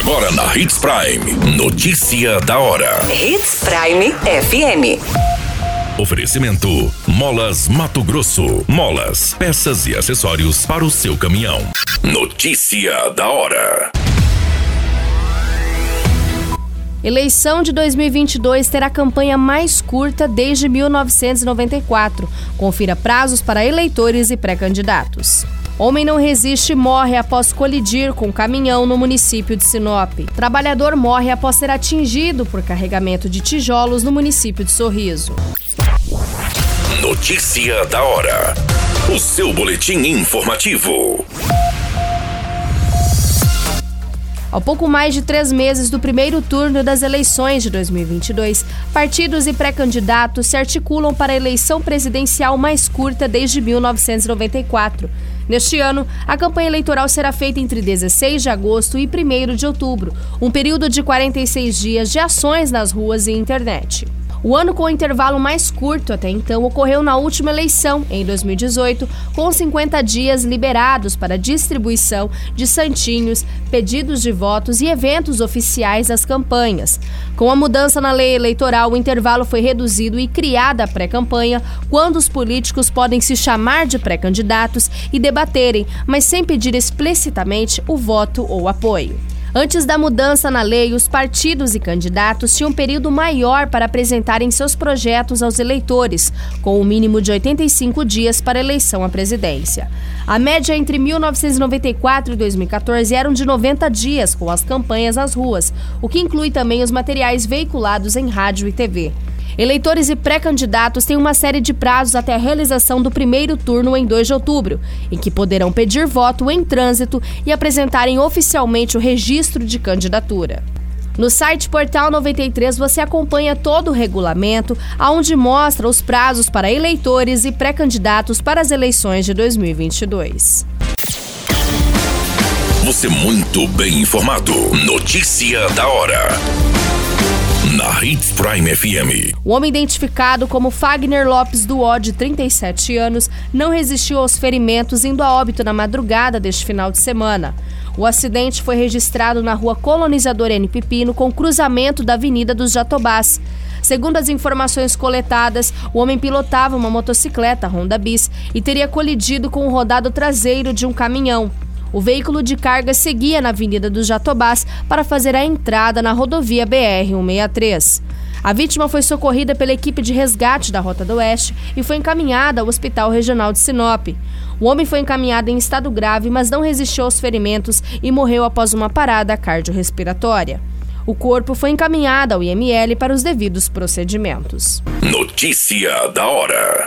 Agora na Hits Prime. Notícia da hora. Hits Prime FM. Oferecimento: Molas Mato Grosso. Molas, peças e acessórios para o seu caminhão. Notícia da hora. Eleição de 2022 terá a campanha mais curta desde 1994. Confira prazos para eleitores e pré-candidatos. Homem não resiste e morre após colidir com caminhão no município de Sinop. Trabalhador morre após ser atingido por carregamento de tijolos no município de Sorriso. Notícia da hora. O seu boletim informativo. Ao pouco mais de três meses do primeiro turno das eleições de 2022, partidos e pré-candidatos se articulam para a eleição presidencial mais curta desde 1994. Neste ano, a campanha eleitoral será feita entre 16 de agosto e 1 de outubro, um período de 46 dias de ações nas ruas e internet. O ano com o intervalo mais curto até então ocorreu na última eleição, em 2018, com 50 dias liberados para distribuição de santinhos, pedidos de votos e eventos oficiais das campanhas. Com a mudança na lei eleitoral, o intervalo foi reduzido e criada a pré-campanha, quando os políticos podem se chamar de pré-candidatos e debaterem, mas sem pedir explicitamente o voto ou apoio. Antes da mudança na lei, os partidos e candidatos tinham um período maior para apresentarem seus projetos aos eleitores, com o um mínimo de 85 dias para eleição à presidência. A média entre 1994 e 2014 eram de 90 dias, com as campanhas nas ruas, o que inclui também os materiais veiculados em rádio e TV. Eleitores e pré-candidatos têm uma série de prazos até a realização do primeiro turno em 2 de outubro, em que poderão pedir voto em trânsito e apresentarem oficialmente o registro de candidatura. No site Portal 93 você acompanha todo o regulamento, aonde mostra os prazos para eleitores e pré-candidatos para as eleições de 2022. Você muito bem informado. Notícia da hora na Hits Prime FM. O homem identificado como Fagner Lopes do O, de 37 anos, não resistiu aos ferimentos indo a óbito na madrugada deste final de semana. O acidente foi registrado na rua Colonizador N. Pipino, com cruzamento da Avenida dos Jatobás. Segundo as informações coletadas, o homem pilotava uma motocicleta Honda Bis e teria colidido com o rodado traseiro de um caminhão. O veículo de carga seguia na Avenida dos Jatobás para fazer a entrada na rodovia BR-163. A vítima foi socorrida pela equipe de resgate da Rota do Oeste e foi encaminhada ao Hospital Regional de Sinop. O homem foi encaminhado em estado grave, mas não resistiu aos ferimentos e morreu após uma parada cardiorrespiratória. O corpo foi encaminhado ao IML para os devidos procedimentos. Notícia da hora.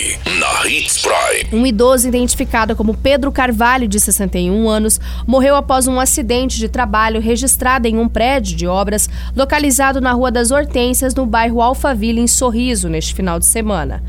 na Hits Prime. Um idoso identificado como Pedro Carvalho, de 61 anos, morreu após um acidente de trabalho registrado em um prédio de obras localizado na Rua das Hortências, no bairro Alphaville, em Sorriso, neste final de semana.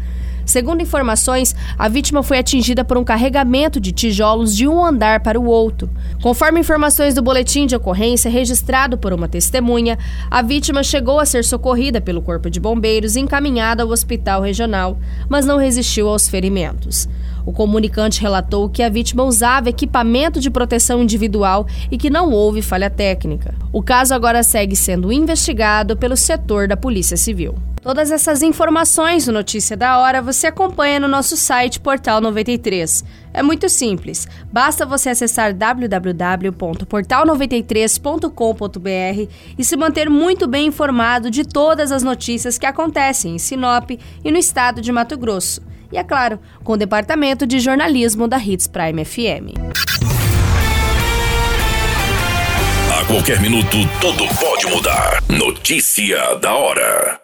Segundo informações, a vítima foi atingida por um carregamento de tijolos de um andar para o outro. Conforme informações do boletim de ocorrência registrado por uma testemunha, a vítima chegou a ser socorrida pelo Corpo de Bombeiros e encaminhada ao hospital regional, mas não resistiu aos ferimentos. O comunicante relatou que a vítima usava equipamento de proteção individual e que não houve falha técnica. O caso agora segue sendo investigado pelo setor da Polícia Civil. Todas essas informações do Notícia da Hora você acompanha no nosso site Portal 93. É muito simples, basta você acessar www.portal93.com.br e se manter muito bem informado de todas as notícias que acontecem em Sinop e no estado de Mato Grosso. E é claro, com o departamento de jornalismo da Hits Prime FM. A qualquer minuto, tudo pode mudar. Notícia da hora.